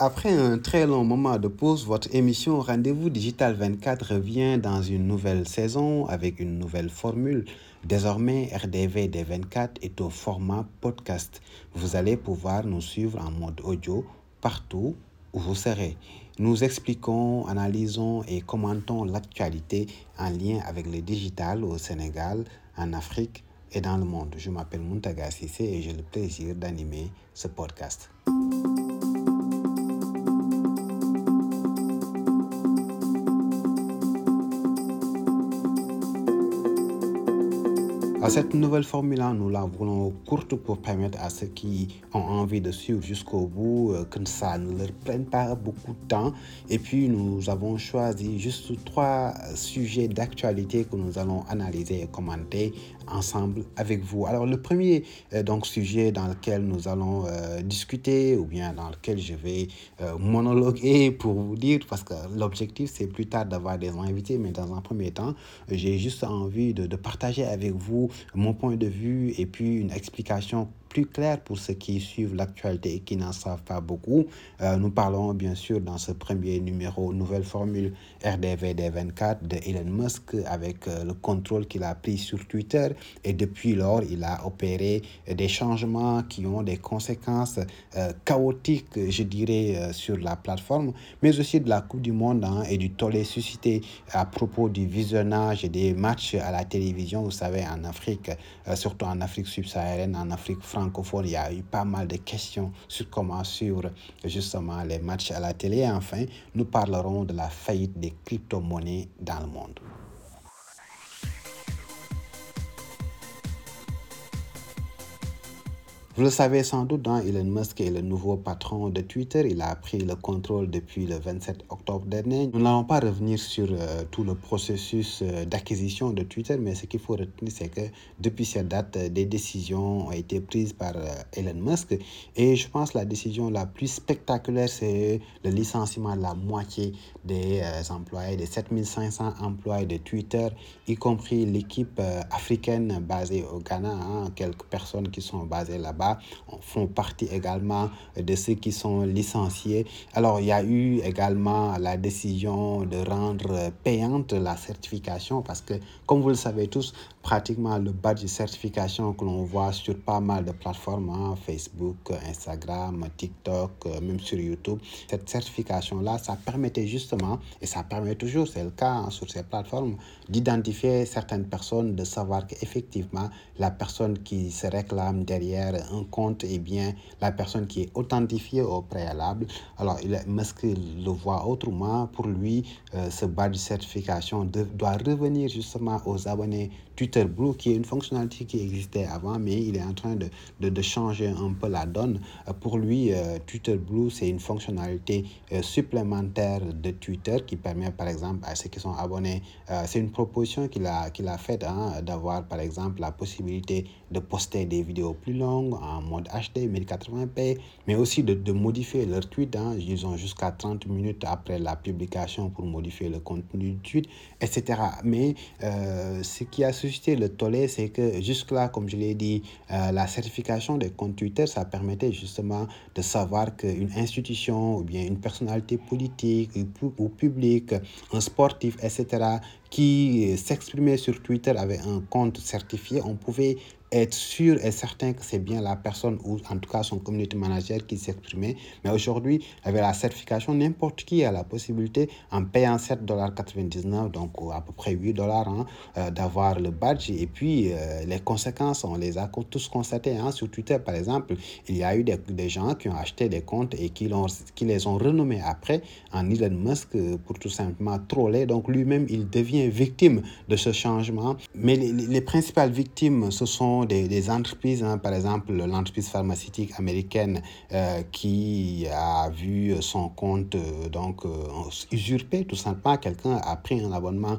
Après un très long moment de pause, votre émission Rendez-vous Digital 24 revient dans une nouvelle saison avec une nouvelle formule. Désormais, RDV des 24 est au format podcast. Vous allez pouvoir nous suivre en mode audio partout où vous serez. Nous expliquons, analysons et commentons l'actualité en lien avec le digital au Sénégal, en Afrique et dans le monde. Je m'appelle Muntaga Sissé et j'ai le plaisir d'animer ce podcast. Cette nouvelle formule, nous la voulons courte pour permettre à ceux qui ont envie de suivre jusqu'au bout euh, que ça ne leur prenne pas beaucoup de temps. Et puis, nous avons choisi juste trois sujets d'actualité que nous allons analyser et commenter ensemble avec vous. Alors, le premier euh, donc, sujet dans lequel nous allons euh, discuter ou bien dans lequel je vais monologuer pour vous dire, parce que l'objectif, c'est plus tard d'avoir des invités, mais dans un premier temps, j'ai juste envie de partager avec vous mon point de vue et puis une explication plus clair pour ceux qui suivent l'actualité et qui n'en savent pas beaucoup. Euh, nous parlons bien sûr dans ce premier numéro nouvelle formule RDVD24 de Elon Musk avec euh, le contrôle qu'il a pris sur Twitter et depuis lors il a opéré des changements qui ont des conséquences euh, chaotiques je dirais sur la plateforme mais aussi de la Coupe du Monde hein, et du tollé suscité à propos du visionnage des matchs à la télévision vous savez en Afrique surtout en Afrique subsaharienne en Afrique française francophone, il y a eu pas mal de questions sur comment suivre justement les matchs à la télé. Enfin, nous parlerons de la faillite des crypto-monnaies dans le monde. Vous le savez sans doute, hein, Elon Musk est le nouveau patron de Twitter. Il a pris le contrôle depuis le 27 octobre dernier. Nous n'allons pas revenir sur euh, tout le processus euh, d'acquisition de Twitter, mais ce qu'il faut retenir, c'est que depuis cette date, euh, des décisions ont été prises par Elon Musk. Et je pense que la décision la plus spectaculaire, c'est le licenciement de la moitié des employés, des 7500 employés de Twitter, y compris l'équipe africaine basée au Ghana, hein, quelques personnes qui sont basées là-bas font partie également de ceux qui sont licenciés. Alors, il y a eu également la décision de rendre payante la certification parce que, comme vous le savez tous, pratiquement le badge de certification que l'on voit sur pas mal de plateformes, hein, Facebook, Instagram, TikTok, euh, même sur YouTube, cette certification-là, ça permettait justement, et ça permet toujours, c'est le cas hein, sur ces plateformes, d'identifier certaines personnes, de savoir qu'effectivement, la personne qui se réclame derrière un compte est bien la personne qui est authentifiée au préalable. Alors, il Musk le voit autrement. Pour lui, euh, ce badge de certification doit revenir justement aux abonnés Twitter Blue, qui est une fonctionnalité qui existait avant, mais il est en train de, de, changer un peu la donne. Euh, pour lui, euh, Twitter Blue, c'est une fonctionnalité supplémentaire de Twitter qui permet, par exemple, à ceux qui sont abonnés, c'est une proposition qu'il a, qu'il a faite hein, d'avoir, par exemple, la possibilité de poster des vidéos plus longues en mode HD 1080p, mais aussi de, de modifier leur tweet. Hein. Ils ont jusqu'à 30 minutes après la publication pour modifier le contenu du tweet, etc. Mais euh, ce qui a suscité le tollé, c'est que jusque-là, comme je l'ai dit, euh, la certification des comptes Twitter, ça permettait justement de savoir qu'une institution ou bien une personnalité politique ou publique, un sportif, etc., qui s'exprimait sur Twitter avec un compte certifié, on pouvait être sûr et certain que c'est bien la personne ou en tout cas son community manager qui s'exprimait. Mais aujourd'hui, avec la certification, n'importe qui a la possibilité, en payant 7,99$, donc à peu près 8 dollars, hein, euh, d'avoir le badge. Et puis, euh, les conséquences, on les a tous constatées. Hein. Sur Twitter, par exemple, il y a eu des, gens qui ont acheté des comptes et qui, qui les ont renommés après en Elon Musk pour tout simplement troller. Donc, lui-même, il devient victime de ce changement. Mais les, les principales victimes, ce sont des, entreprises, hein, par exemple l'entreprise pharmaceutique américaine euh, qui a vu son compte euh, donc euh, usurpé, tout simplement. Quelqu'un a pris un abonnement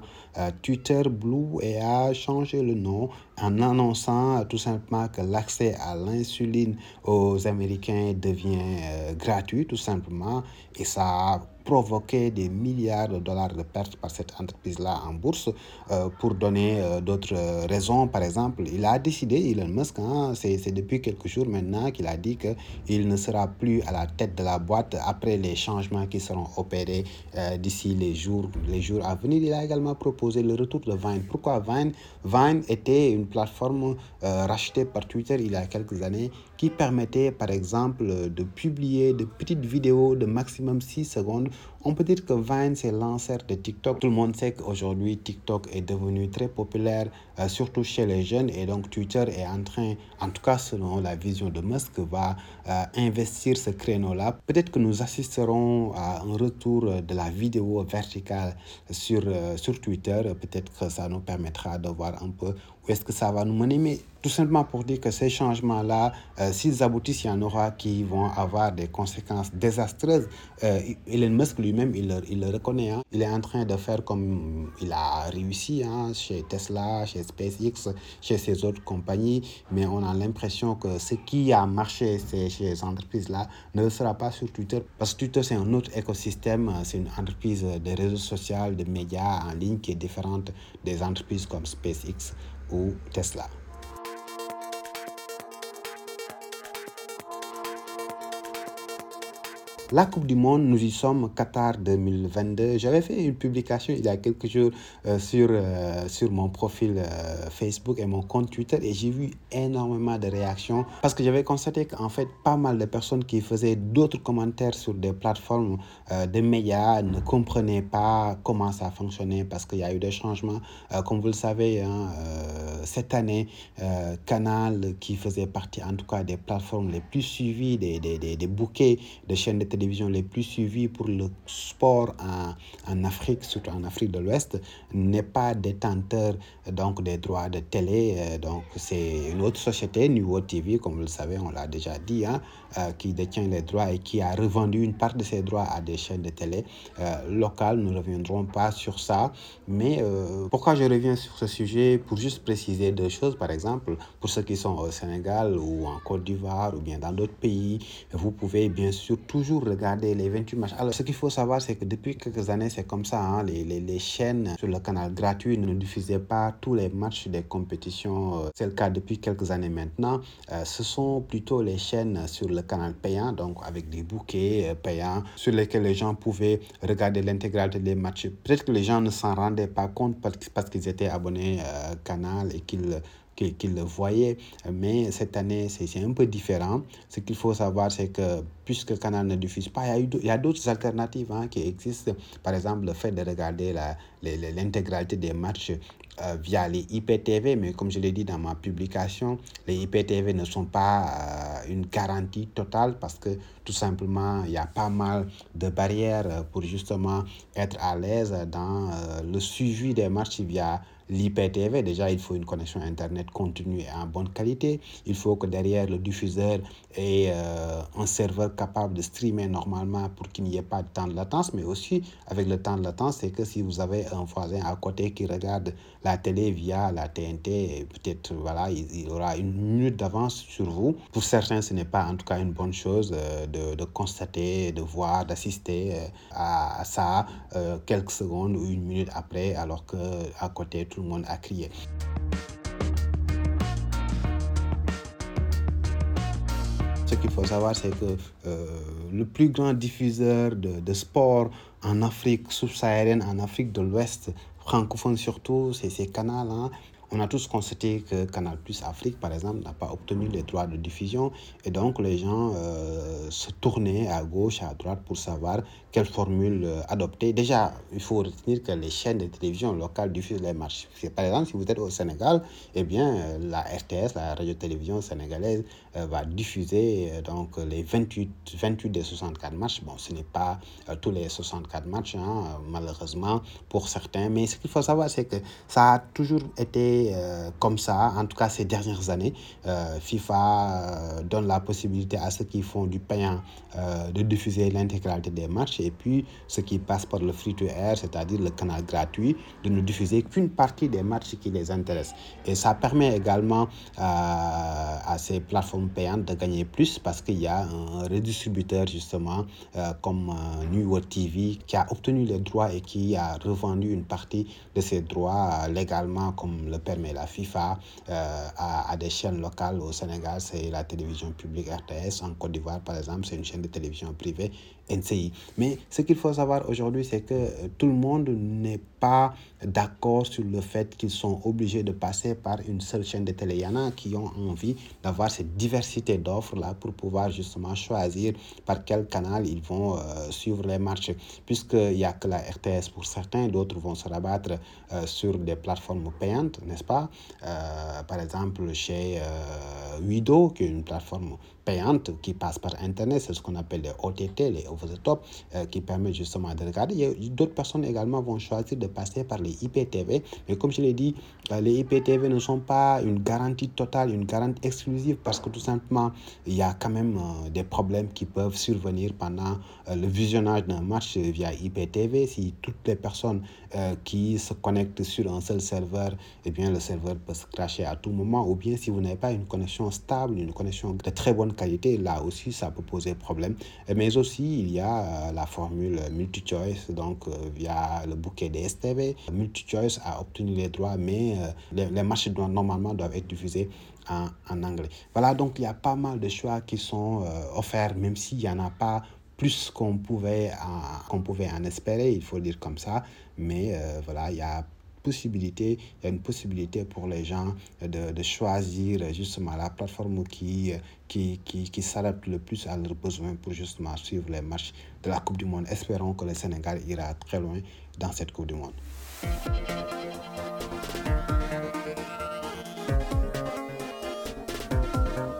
Twitter Blue et a changé le nom en annonçant tout simplement que l'accès à l'insuline aux Américains devient gratuit, tout simplement. Et ça a provoqué des milliards de dollars de pertes par cette entreprise-là en bourse. Euh, pour donner euh, d'autres raisons, par exemple, il a décidé, Elon Musk, hein, c'est depuis quelques jours maintenant qu'il a dit qu'il ne sera plus à la tête de la boîte après les changements qui seront opérés euh, d'ici les jours, les jours à venir. Il a également proposé le retour de Vine. Pourquoi Vine? Vine était une plateforme rachetée par Twitter il y a quelques années qui permettait, par exemple, de publier de petites vidéos de maximum 6 secondes on peut dire que Vine, c'est l'ancêtre de TikTok. Tout le monde sait qu'aujourd'hui, TikTok est devenu très populaire, euh, surtout chez les jeunes. Et donc, Twitter est en train, en tout cas selon la vision de Musk, va euh, investir ce créneau-là. Peut-être que nous assisterons à un retour de la vidéo verticale sur, euh, sur Twitter. Peut-être que ça nous permettra de voir un peu où est-ce que ça va nous mener. Tout simplement pour dire que ces changements-là, s'ils aboutissent, il y en aura qui vont avoir des conséquences désastreuses. Elon Musk lui-même, il, le reconnaît. Hein. Il est en train de faire comme il a réussi hein, chez Tesla, chez SpaceX, chez ces autres compagnies. Mais on a l'impression que ce qui a marché chez ces entreprises-là ne sera pas sur Twitter. Parce que Twitter, c'est un autre écosystème. C'est une entreprise de réseaux sociaux, de médias en ligne qui est différente des entreprises comme SpaceX ou Tesla. La Coupe du Monde, nous y sommes, Qatar 2022. J'avais fait une publication il y a quelques jours euh, sur, euh, sur mon profil euh, Facebook et mon compte Twitter et j'ai vu énormément de réactions parce que j'avais constaté qu'en fait, pas mal de personnes qui faisaient d'autres commentaires sur des plateformes de médias ne comprenaient pas comment ça fonctionnait parce qu'il y a eu des changements. comme vous le savez, hein, cette année, Canal, qui faisait partie en tout cas des plateformes les plus suivies, des, des, des, des bouquets de chaînes de télévision, télévision les plus suivies pour le sport en, en Afrique, surtout en Afrique de l'Ouest, n'est pas détenteur donc, des droits de télé. Euh, donc, c'est une autre société, Nuo TV, comme vous le savez, on l'a déjà dit, hein, euh, qui détient les droits et qui a revendu une part de ses droits à des chaînes de télé euh, locales. Nous ne reviendrons pas sur ça. Mais pourquoi je reviens sur ce sujet? Pour juste préciser deux choses. Par exemple, pour ceux qui sont au Sénégal ou en Côte d'Ivoire ou bien dans d'autres pays, vous pouvez bien sûr toujours regarder les 28 matchs. Alors, ce qu'il faut savoir, c'est que depuis quelques années, c'est comme ça. Hein, les, les, chaînes sur le canal gratuit ne diffusaient pas tous les matchs des compétitions. Euh, c'est le cas depuis quelques années maintenant. Euh, ce sont plutôt les chaînes sur le canal payant, donc avec des bouquets euh, payants, sur lesquels les gens pouvaient regarder l'intégralité des matchs. Peut-être que les gens ne s'en rendaient pas compte parce qu'ils étaient abonnés euh, canal et qu'ils qu'ils le voyaient. Mais cette année, c'est un peu différent. Ce qu'il faut savoir, c'est que puisque canal ne diffuse pas, il y a d'autres alternatives hein, qui existent. Par exemple, le fait de regarder l'intégralité des matchs euh, via les IPTV, mais comme je l'ai dit dans ma publication, les IPTV ne sont pas euh, une garantie totale parce que tout simplement, il y a pas mal de barrières pour justement être à l'aise dans euh, le suivi des matchs via l'IPTV, déjà, il faut une connexion Internet continue et en bonne qualité. Il faut que derrière le diffuseur ait euh, un serveur capable de streamer normalement pour qu'il n'y ait pas de temps de latence. Mais aussi, avec le temps de latence, c'est que si vous avez un voisin à côté qui regarde la télé via la TNT, peut-être voilà, il, aura une minute d'avance sur vous. Pour certains, ce n'est pas en tout cas une bonne chose euh, de, constater, de voir, d'assister euh, à, à, ça quelques secondes ou une minute après, alors que à côté, tout le monde a crié. Ce qu'il faut savoir, c'est que euh, le plus grand diffuseur de, sport en Afrique subsaharienne, en Afrique de l'Ouest, francophone surtout, c'est Canal. Hein. On a tous constaté que Canal Plus Afrique, par exemple, n'a pas obtenu les droits de diffusion et donc les gens euh, se tournaient à gauche, à droite pour savoir quelle formule euh, adopter. Déjà, il faut retenir que les chaînes de télévision locales diffusent les matchs. Par exemple, si vous êtes au Sénégal, eh bien, euh, la RTS, la radio-télévision sénégalaise, va diffuser donc les 28, 28 des 64 matchs. Bon, ce n'est pas tous les 64 matchs, hein, malheureusement, pour certains, mais ce qu'il faut savoir, c'est que ça a toujours été comme ça, en tout cas ces dernières années. FIFA donne la possibilité à ceux qui font du payant de diffuser l'intégralité des matchs et puis ceux qui passent par le free-to-air, c'est-à-dire le canal gratuit, de ne diffuser qu'une partie des matchs qui les intéressent. Et ça permet également à ces plateformes payantes de gagner plus parce qu'il y a un redistributeur justement comme New World TV qui a obtenu les droits et qui a revendu une partie de ses droits légalement comme le permet la FIFA à des chaînes locales au Sénégal, c'est la télévision publique RTS. En Côte d'Ivoire, par exemple, c'est une chaîne de télévision privée NCI. Mais ce qu'il faut savoir aujourd'hui, c'est que tout le monde n'est pas d'accord sur le fait qu'ils sont obligés de passer par une seule chaîne de télé. Il y en a qui ont envie d'avoir cette diversité d'offres-là pour pouvoir justement choisir par quel canal ils vont euh, suivre les matchs. Puisqu'il n'y a que la RTS pour certains, d'autres vont se rabattre euh, sur des plateformes payantes, n'est-ce pas? Euh, Par exemple, chez Wido, qui est une plateforme payante qui passe par Internet, c'est ce qu'on appelle les OTT, les over the top, qui permet justement de regarder. D'autres personnes également vont choisir de passer par les IPTV. Mais comme je l'ai dit, les IPTV ne sont pas une garantie totale, une garantie exclusive parce que tout simplement, il y a quand même euh, des problèmes qui peuvent survenir pendant euh, le visionnage d'un match via IPTV. Si toutes les personnes euh, qui se connectent sur un seul serveur, eh bien, le serveur peut se cracher à tout moment. Ou bien si vous n'avez pas une connexion stable, une connexion de très bonne qualité, là aussi, ça peut poser problème. Mais aussi, il y a la formule multi-choice, donc via le bouquet des STV. MultiChoice a obtenu les droits, mais euh, les, les, matchs doivent, normalement doivent être diffusés en, en, anglais. Voilà, donc il y a pas mal de choix qui sont euh, offerts, même s'il n'y en a pas plus qu'on pouvait, qu'on pouvait en espérer, il faut dire comme ça. Mais euh, voilà, il y a possibilité, une possibilité pour les gens de, choisir justement la plateforme qui s'adapte le plus à leurs besoins pour justement suivre les matchs de la Coupe du Monde. Espérons que le Sénégal ira très loin dans cette Coupe du Monde.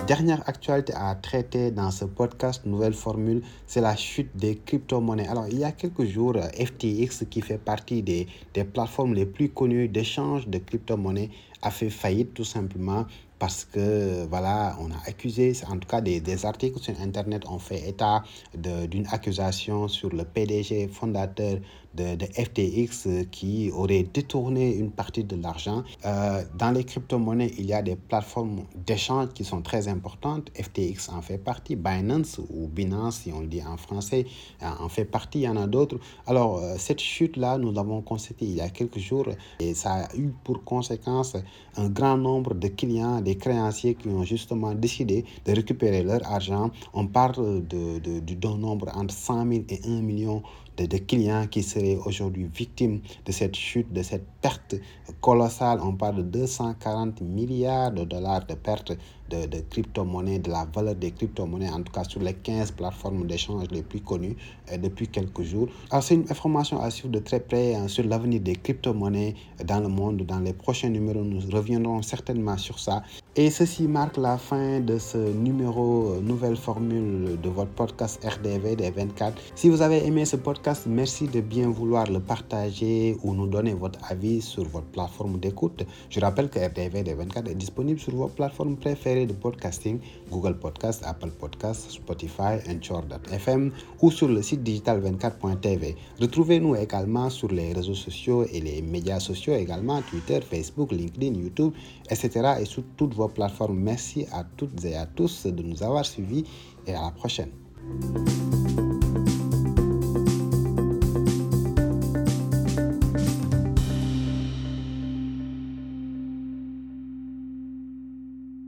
Dernière actualité à traiter dans ce podcast, nouvelle formule, c'est la chute des crypto-monnaies. Alors, il y a quelques jours, FTX, qui fait partie des, des plateformes les plus connues d'échange de crypto-monnaies, a fait faillite tout simplement parce que voilà, on a accusé, en tout cas des, des articles sur Internet ont fait état d'une accusation sur le PDG fondateur de, de, FTX qui aurait détourné une partie de l'argent. Euh, dans les crypto-monnaies, il y a des plateformes d'échange qui sont très importantes. FTX en fait partie, Binance ou Binance, si on le dit en français, en fait partie, il y en a d'autres. Alors, euh, cette chute-là, nous l'avons constatée il y a quelques jours et ça a eu pour conséquence un grand nombre de clients, créanciers qui ont justement décidé de récupérer leur argent. On parle de, de, nombre entre 100 000 et 1 million de, clients qui seraient aujourd'hui victimes de cette chute, de cette perte colossale. On parle de 240 milliards de dollars de perte de, crypto-monnaies, de la valeur des crypto-monnaies, en tout cas sur les 15 plateformes d'échange les plus connues euh, depuis quelques jours. Alors, c'est une information à suivre de très près hein, sur l'avenir des crypto-monnaies dans le monde. Dans les prochains numéros, nous reviendrons certainement sur ça. Et ceci marque la fin de ce numéro euh, nouvelle formule de votre podcast RDV des 24. Si vous avez aimé ce podcast, merci de bien vouloir le partager ou nous donner votre avis sur votre plateforme d'écoute. Je rappelle que RDV des 24 est disponible sur vos plateformes préférées de podcasting, Google Podcast, Apple Podcast, Spotify, Anchor.fm ou sur le site digital24.tv. Retrouvez-nous également sur les réseaux sociaux et les médias sociaux également, Twitter, Facebook, LinkedIn, YouTube, etc. et toutes vos plateformes. Merci à toutes et à tous de nous avoir suivis et à la prochaine.